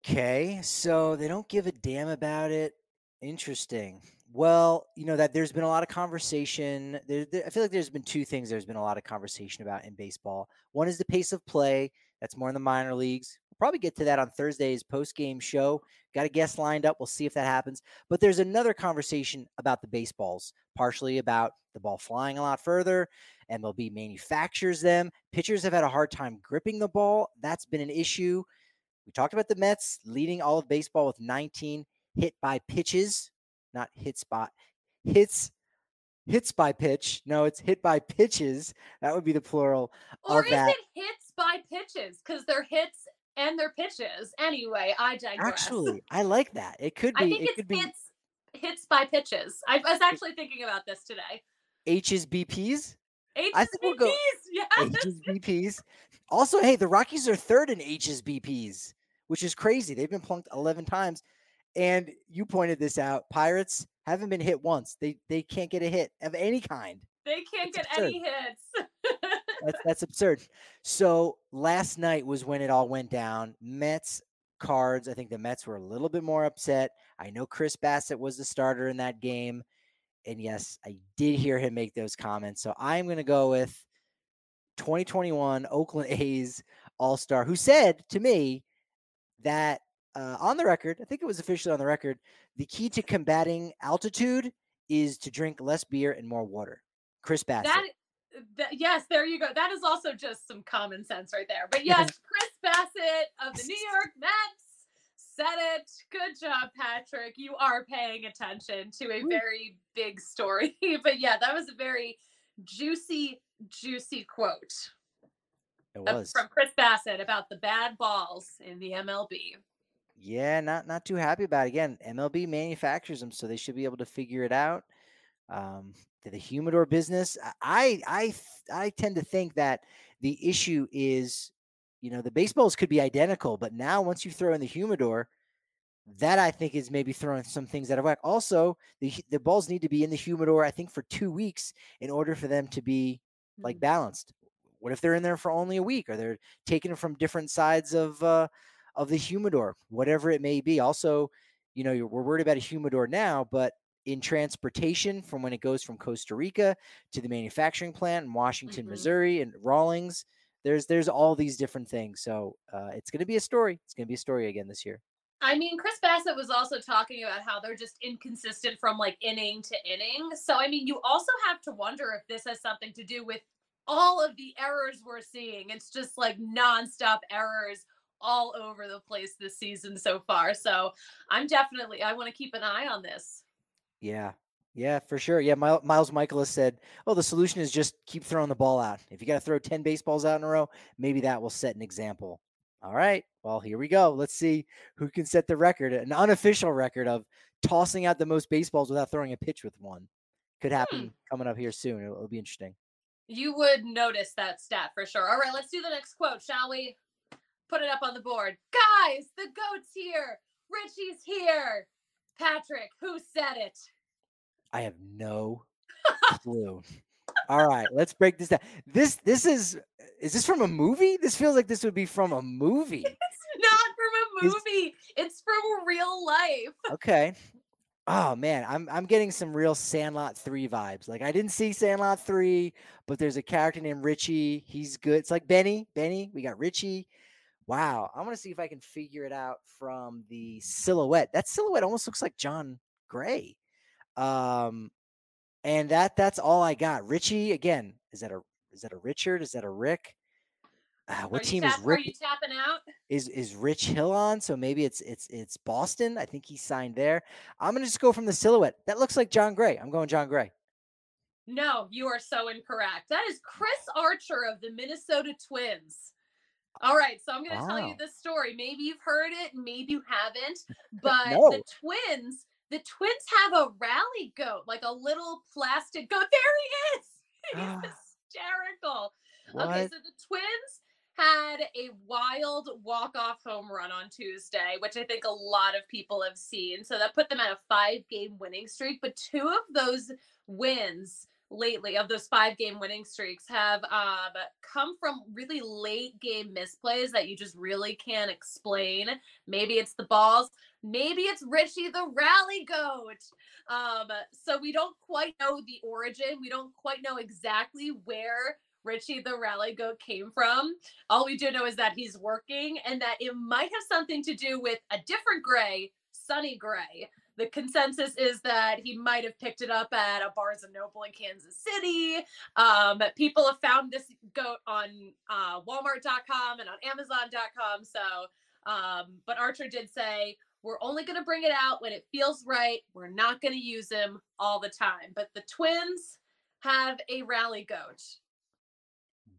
Okay. So they don't give a damn about it. Interesting. Well, you know that there's been a lot of conversation. There, there- I feel like there's been two things. There's been a lot of conversation about in baseball. One is the pace of play. That's more in the minor leagues. We'll probably get to that on Thursday's post game show. Got a guest lined up. We'll see if that happens. But there's another conversation about the baseballs, partially about the ball flying a lot further. MLB manufactures them. Pitchers have had a hard time gripping the ball. That's been an issue. We talked about the Mets leading all of baseball with 19 hit by pitches, not hit spot, hits hits by pitch. No, it's hit by pitches. That would be the plural. Or Of is that- it hits by pitches? Because they're hits and they're pitches. Anyway, I digress. Actually, I like that. It could be. I think it it's could be hits hits by pitches. I was actually thinking about this today. H's BPs. HSBPs, I think we'll go yes. H's BPs. Also, hey, the Rockies are third in H's BPs, which is crazy. They've been plunked 11 times. And you pointed this out. Pirates haven't been hit once. They they can't get a hit of any kind. They can't It's get any hits. That's that's absurd. So last night was when it all went down. Mets cards. I think the Mets were a little bit more upset. I know Chris Bassitt was the starter in that game. And yes, I did hear him make those comments. So I'm going to go with 2021 Oakland A's All Star, who said to me that uh, on the record, I think it was officially on the record, the key to combating altitude is to drink less beer and more water. Chris Bassitt. that, that yes, there you go. That is also just some common sense right there. But yes, Chris Bassitt of the New York Mets said it. Good job, Patrick. You are paying attention to a very big story. but yeah, that was a very juicy, juicy quote. It was. from Chris Bassitt about the bad balls in the MLB. Yeah, not not too happy about it. Again, MLB manufactures them, so they should be able to figure it out. Um, the, the humidor business, I I I tend to think that the issue is, you know, the baseballs could be identical, but now once you throw in the humidor, that I think is maybe throwing some things out of whack. Also, the the balls need to be in the humidor, I think, for two weeks in order for them to be like Mm. balanced. What if they're in there for only a week, or they're taking it from different sides of uh, of the humidor, whatever it may be? Also, you know, you're, we're worried about a humidor now, but in transportation from when it goes from Costa Rica to the manufacturing plant in Washington, Mhm. Missouri, and Rawlings, there's there's all these different things. So uh, it's going to be a story. It's going to be a story again this year. I mean, Chris Bassitt was also talking about how they're just inconsistent from like inning to inning. So, I mean, you also have to wonder if this has something to do with all of the errors we're seeing. It's just like nonstop errors all over the place this season so far. So, I'm definitely, I want to keep an eye on this. Yeah. Yeah, for sure. Yeah, Mil- Miles Michaelis said, "Oh, the solution is just keep throwing the ball out. If you got to throw 10 baseballs out in a row, maybe that will set an example." All right. Well, here we go. Let's see who can set the record, an unofficial record of tossing out the most baseballs without throwing a pitch with one. Could hmm. happen coming up here soon. It'll, it'll be interesting. You would notice that stat for sure. All right, let's do the next quote, shall we? Put it up on the board. Guys, the goat's here. Richie's here. Patrick, who said it? I have no clue. All right, let's break this down. This this is is this from a movie? This feels like this would be from a movie. It's not from a movie. It's from real life. Okay. Oh man, I'm I'm getting some real Sandlot 3 vibes. Like I didn't see Sandlot 3, but there's a character named Richie. He's good. It's like Benny. Benny, we got Richie. Wow. I want to see if I can figure it out from the silhouette. That silhouette almost looks like Jon Gray. Um and that that's all I got. Richie again. Is that a is that a Richard? Is that a Rick? Uh, what team tap- is Are Rick? you tapping out? is is Rich Hill on? So maybe it's it's it's Boston. I think he signed there. I'm gonna just go from the silhouette. That looks like Jon Gray. I'm going Jon Gray. No, you are so incorrect. That is Chris Archer of the Minnesota Twins. All right, so I'm going to tell you this story. Maybe you've heard it, maybe you haven't, but No. the Twins, the Twins have a rally goat, like a little plastic goat. There he is. He's ah. hysterical. What? Okay, so the Twins had a wild walk-off home run on Tuesday, which I think a lot of people have seen. So that put them at a five-game winning streak. But two of those wins lately, of those five-game winning streaks, have um, come from really late game misplays that you just really can't explain. Maybe it's the balls. Maybe it's Richie the rally goat. Um, so we don't quite know the origin. We don't quite know exactly where Richie the rally goat came from. All we do know is that he's working and that it might have something to do with a different gray, Sonny Gray. The consensus is that he might have picked it up at a Barnes and Noble in Kansas City. Um, people have found this goat on uh, Walmart.com and on Amazon.com. So, um, but Archer did say we're only going to bring it out when it feels right. We're not going to use him all the time. But the Twins have a rally goat.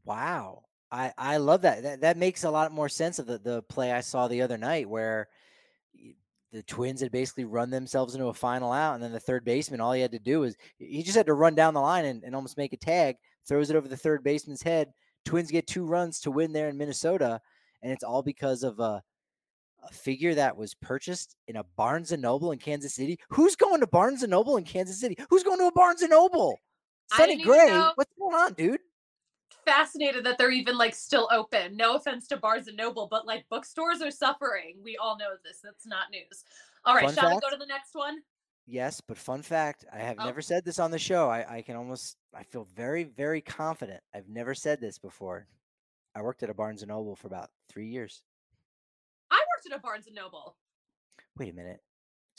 Wow. I I love that. That that makes a lot more sense of the the play I saw the other night where the Twins had basically run themselves into a final out, and then the third baseman, all he had to do was he just had to run down the line and, and almost make a tag, throws it over the third baseman's head. Twins get two runs to win there in Minnesota, and it's all because of a, a figure that was purchased in a Barnes and Noble in Kansas City. Who's going to Barnes and Noble in Kansas City? Who's going to a Barnes and Noble? Sonny Gray, know- what's going on, dude? Fascinated that they're even like still open. No offense to Barnes and Noble, but like bookstores are suffering. We all know this. That's not news. All right, Fun shall we go to the next one? Yes, but fun fact, I have Oh. never said this on the show. I, I can almost I feel very, very confident. I've never said this before. I worked at a Barnes and Noble for about three years. I worked at a Barnes and Noble. Wait a minute.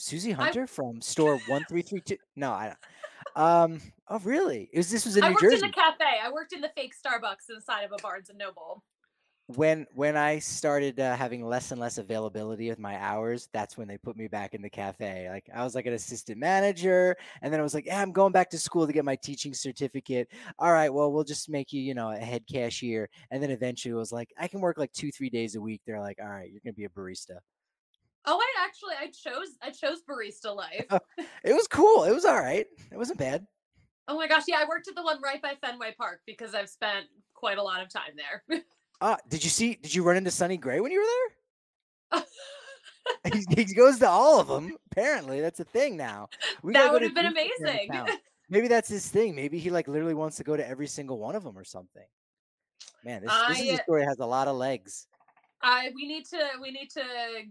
Susie Hunter from store one three three two. No, I don't. Um. Oh, really? Is this was in New Jersey I worked in the cafe. I worked in the fake Starbucks inside of a Barnes and Noble. when when I started uh, having less and less availability with my hours, that's when they put me back in the cafe. Like I was like an assistant manager, and then I was like, yeah, I'm going back to school to get my teaching certificate. All right, well, we'll just make you, you know, a head cashier, and then eventually it was like I can work like two, three days a week. They're like, all right, you're gonna be a barista. Oh, I actually I chose I chose barista life. it was cool. It was all right. It wasn't bad. Oh my gosh, yeah, I worked at the one right by Fenway Park because I've spent quite a lot of time there. Uh, did you see? Did you run into Sonny Gray when you were there? he, he, goes to all of them. Apparently, that's a thing now. We that would have been amazing. Maybe that's his thing. Maybe he like literally wants to go to every single one of them or something. Man, this, I, this story has a lot of legs. I we need to we need to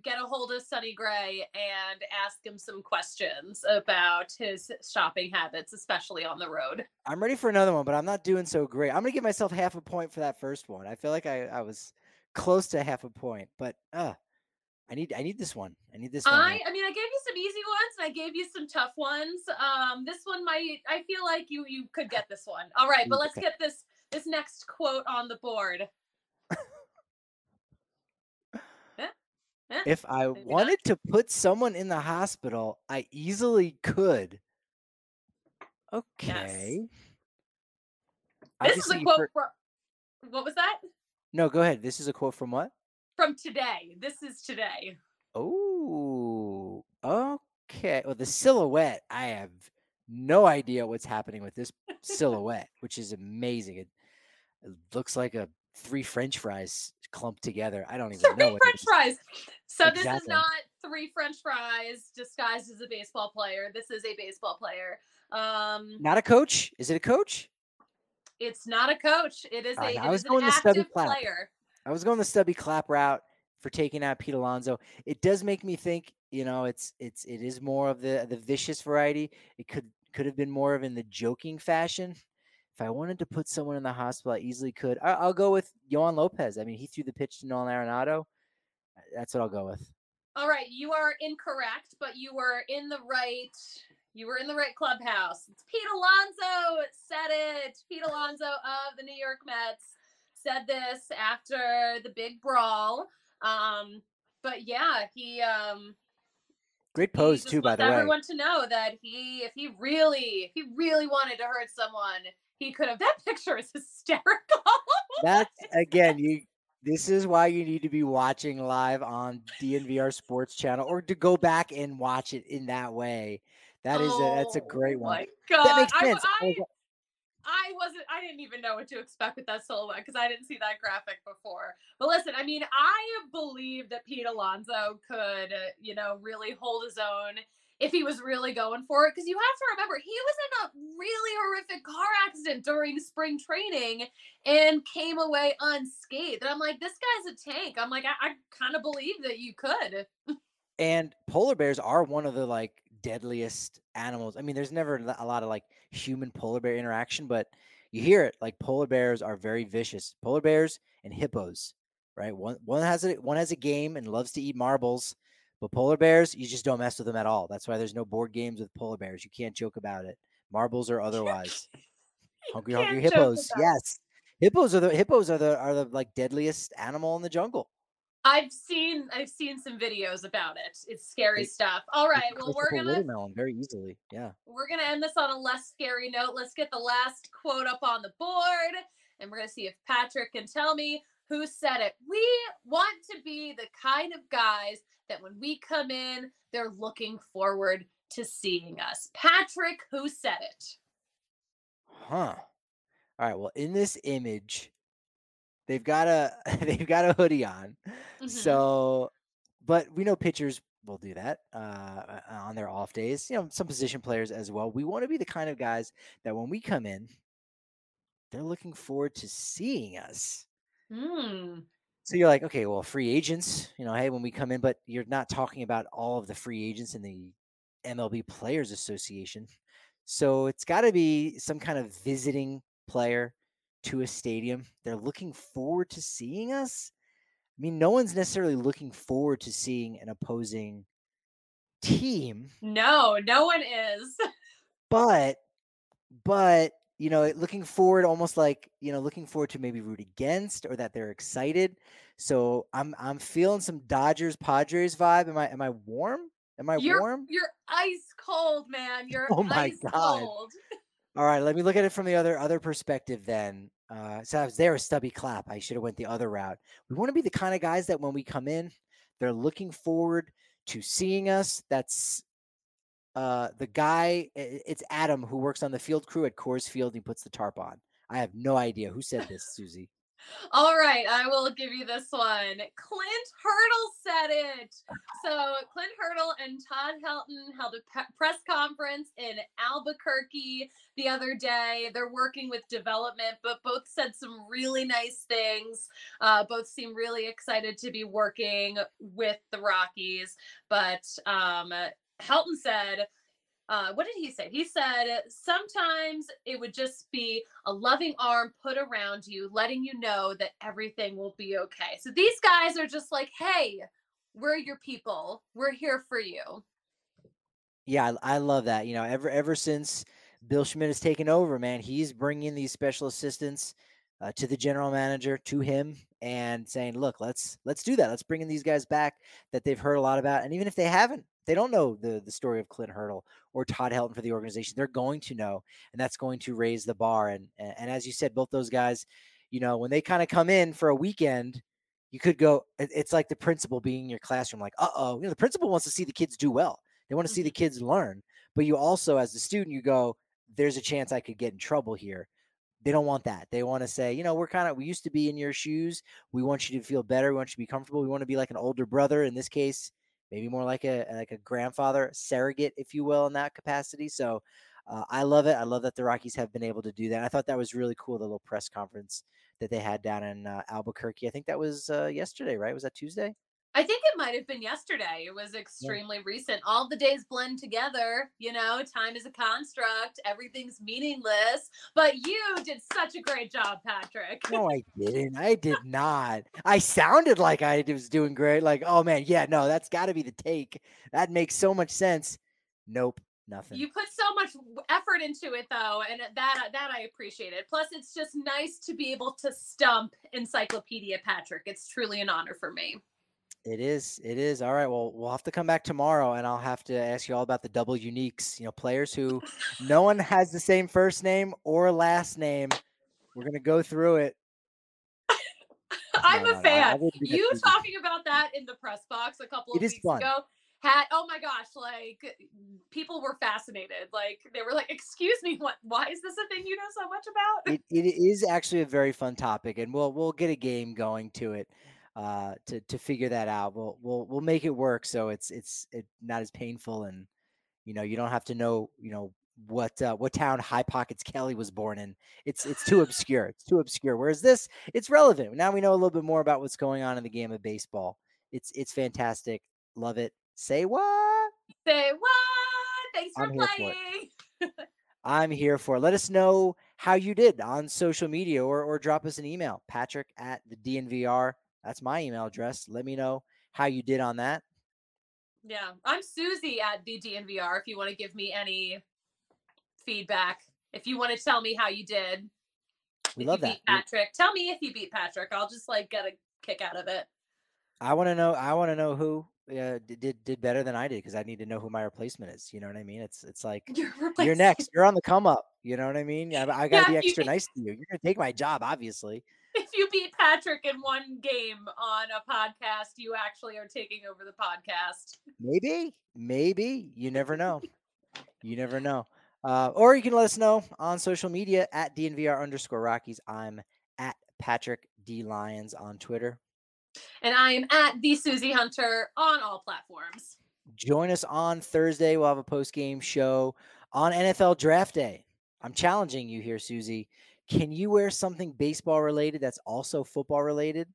get a hold of Sonny Gray and ask him some questions about his shopping habits, especially on the road. I'm ready for another one, but I'm not doing so great. I'm gonna give myself half a point for that first one. I feel like I, I was close to half a point, but uh I need I need this one. I need this one. I I mean I gave you some easy ones and I gave you some tough ones. Um this one might I feel like you you could get this one. All right, but let's get this this next quote on the board. Eh, if I wanted to put someone in the hospital, I easily could. Okay. Yes. This is a quote from what was that? No, go ahead. This is a quote from what? From today. This is today. Oh, okay. Well, the silhouette, I have no idea what's happening with this silhouette, which is amazing. It, it looks like a three French fries clumped together. I don't even three know. French fries. So exactly. this is not three French fries disguised as a baseball player. This is a baseball player. Um, not a coach. Is it a coach? It's not a coach. It is a. I was going the Stubby Clapp. player. I was going the Stubby Clapp route for taking out Pete Alonso. It does make me think. You know, it's it's it is more of the the vicious variety. It could could have been more of in the joking fashion if I wanted to put someone in the hospital, I easily could. I, will go with Yoan Lopez. I mean, he threw the pitch to Nolan Arenado. Uh, that's what I'll go with. All right, you are incorrect, but you were in the right. You were in the right clubhouse. It's Pete Alonso said it. Pete Alonso of the New York Mets said this after the big brawl. Um, but yeah, he um Great pose too, by the way. Everyone to know that he, if he really, if he really wanted to hurt someone, he could have. That picture is hysterical. That's again, you. This is why you need to be watching live on DNVR Sports Channel, or to go back and watch it in that way. That is oh, a, that's a great one. My God. That makes sense. I, I, I wasn't I didn't even know what to expect with that silhouette because I didn't see that graphic before. But listen, I mean, I believe that Pete Alonso could, uh, you know, really hold his own if he was really going for it. Because you have to remember, he was in a really horrific car accident during spring training and came away unscathed. And I'm like, this guy's a tank. I'm like, I, I kind of believe that you could. and polar bears are one of the like deadliest animals. I mean, there's never a lot of like human polar bear interaction, but you hear it like polar bears are very vicious. Polar bears and hippos, right? One one has a one has a game and loves to eat marbles, but polar bears, you just don't mess with them at all. That's why there's no board games with polar bears. You can't joke about it, marbles or otherwise. hungry, hungry hippos. Yes, hippos are the hippos are the are the like deadliest animal in the jungle. I've seen I've seen some videos about it. It's scary stuff. All right, well we're gonna watermelon very easily. Yeah. We're gonna end this on a less scary note. Let's get the last quote up on the board, and we're gonna see if Patrick can tell me who said it. We want to be the kind of guys that when we come in, they're looking forward to seeing us. Patrick, who said it? Huh. All right. Well, in this image, They've got a they've got a hoodie on. Mm-hmm. So, but we know pitchers will do that uh, uh, on their off days. You know, some position players as well. We want to be the kind of guys that when we come in, they're looking forward to seeing us. Mm. So you're like, okay, well, free agents, you know, hey, when we come in, but you're not talking about all of the free agents in the MLB Players Association. So it's got to be some kind of visiting player to a stadium. They're looking forward to seeing us. I mean, no one's necessarily looking forward to seeing an opposing team. No, no one is. but but you know, looking forward, almost like you know, looking forward to maybe root against or that they're excited. So I'm I'm feeling some Dodgers Padres vibe. Am I am I warm? Am I you're, warm? You're ice cold, man. You're oh my ice god! cold. All right, let me look at it from the other other perspective then. Uh, so I was there a Stubby Clapp. I should have went the other route. We want to be the kind of guys that when we come in, they're looking forward to seeing us. That's uh, the guy. It's Adam who works on the field crew at Coors Field. He puts the tarp on. I have no idea who said this, Susie. All right, I will give you this one. Clint Hurdle said it. So Clint Hurdle and Todd Helton held a pe- press conference in Albuquerque the other day. They're working with development, but both said some really nice things. Uh, both seem really excited to be working with the Rockies. But um, Helton said uh, what did he say? He said sometimes it would just be a loving arm put around you, letting you know that everything will be okay. So these guys are just like, hey, we're your people. We're here for you. Yeah, I, I love that. You know, ever ever since Bill Schmidt has taken over, man, he's bringing these special assistants uh, to the general manager, to him, and saying, "Look, let's let's do that. Let's bring in these guys back that they've heard a lot about, and even if they haven't, they don't know the the story of Clint Hurdle or Todd Helton for the organization. They're going to know, and that's going to raise the bar. And and, and as you said, both those guys, you know, when they kind of come in for a weekend, you could go. It's like the principal being in your classroom, like, uh oh, you know, the principal wants to see the kids do well. They want to see the mm-hmm. kids learn, but you also, as the student, you go, there's a chance I could get in trouble here. They don't want that. They want to say, you know, we're kind of we used to be in your shoes. We want you to feel better. We want you to be comfortable. We want to be like an older brother. In this case, maybe more like a like a grandfather surrogate, if you will, in that capacity. So uh, I love it. I love that the Rockies have been able to do that. I thought that was really cool. The little press conference that they had down in uh, Albuquerque. I think that was uh, yesterday, right? Was that Tuesday? I think it might have been yesterday. It was extremely yeah. recent. All the days blend together. You know, time is a construct. Everything's meaningless. But you did such a great job, Patrick. No, I didn't. I did not. I sounded like I was doing great. Like, oh man, yeah, no, that's got to be the take. That makes so much sense. Nope. Nothing. You put so much effort into it though, and that that I appreciate it. Plus, it's just nice to be able to stump Encyclopedia Patrick. It's truly an honor for me. It is. It is. All right. Well, we'll have to come back tomorrow and I'll have to ask you all about the double uniques, you know, players who no one has the same first name or last name. We're going to go through it. I'm no, a no, fan. No, you talking about that in the press box a couple of weeks fun. ago had oh my gosh like people were fascinated like they were like excuse me what why is this a thing you know so much about it, it is actually a very fun topic and we'll we'll get a game going to it uh, to to figure that out. We'll we'll we'll make it work so it's it's it not as painful and you know you don't have to know you know what uh, what town High Pockets Kelly was born in. It's it's too obscure. It's too obscure. Whereas this, it's relevant. Now we know a little bit more about what's going on in the game of baseball. It's it's fantastic. Love it. Say what? Say what? Thanks for I'm playing. For I'm here for. It. Let us know how you did on social media or or drop us an email. Patrick at the DNVR that's my email address. Let me know how you did on that. Yeah, I'm Susie at the DNVR. If you want to give me any feedback, if you want to tell me how you did, we love that. Patrick, tell me if you beat Patrick. I'll just like get a kick out of it. I want to know. I want to know who uh, did did better than I did because I need to know who my replacement is. You know what I mean? It's it's like you're next. You're on the come up. You know what I mean? I, I got to yeah, be extra you, nice to you. You're gonna take my job, obviously if you beat Patrick in one game on a podcast, you actually are taking over the podcast. Maybe, maybe you never know. you never know. Uh, or you can let us know on social media at DNVR underscore Rockies. I'm at Patrick D Lyons on Twitter. And I am at the Susie Hunter on all platforms. Join us on Thursday. We'll have a post game show on NFL Draft Day. I'm challenging you here, Susie. Can you wear something baseball related that's also football related?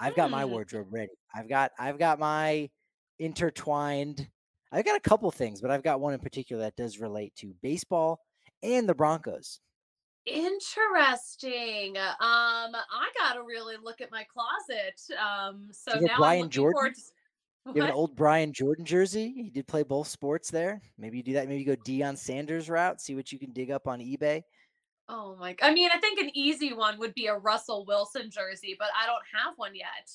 I've got my hmm. wardrobe ready. I've got I've got my intertwined. I've got a couple things, but I've got one in particular that does relate to baseball and the Broncos. Interesting. Um, I gotta really look at my closet. Um, so now Brian I'm Jordan. To... You have an old Brian Jordan jersey. He did play both sports there. Maybe you do that. Maybe you go Deion Sanders route. See what you can dig up on eBay. Oh my! I mean, I think an easy one would be a Russell Wilson jersey, but I don't have one yet.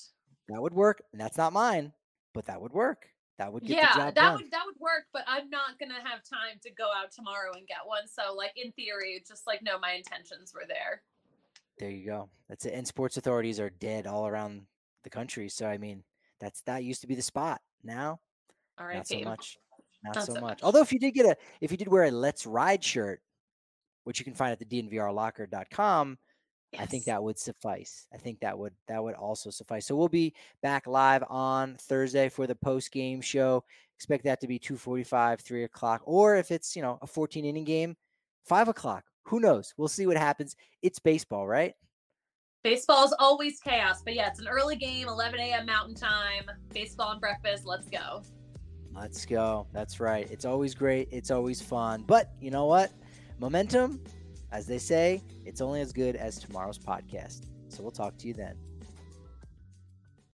That would work, and that's not mine, but that would work. That would get yeah, that done. would that would work, but I'm not gonna have time to go out tomorrow and get one. So, like in theory, just like no, my intentions were there. There you go. That's it. And sports authorities are dead all around the country. So I mean, that's that used to be the spot. Now, All right, not so much. Not, Not so, so much. much. Although if you did get a if you did wear a Let's Ride shirt, which you can find at the DNVRlocker.com, I think that would suffice. I think that would that would also suffice. So we'll be back live on Thursday for the post game show. Expect that to be two forty five, three o'clock, or if it's you know a fourteen inning game, five o'clock. Who knows? We'll see what happens. It's baseball, right? Baseball is always chaos, but yeah, it's an early game, 11 a.m. Mountain Time. Baseball and breakfast. Let's go. Let's go. That's right. It's always great. It's always fun. But you know what? Momentum, as they say, it's only as good as tomorrow's podcast. So we'll talk to you then.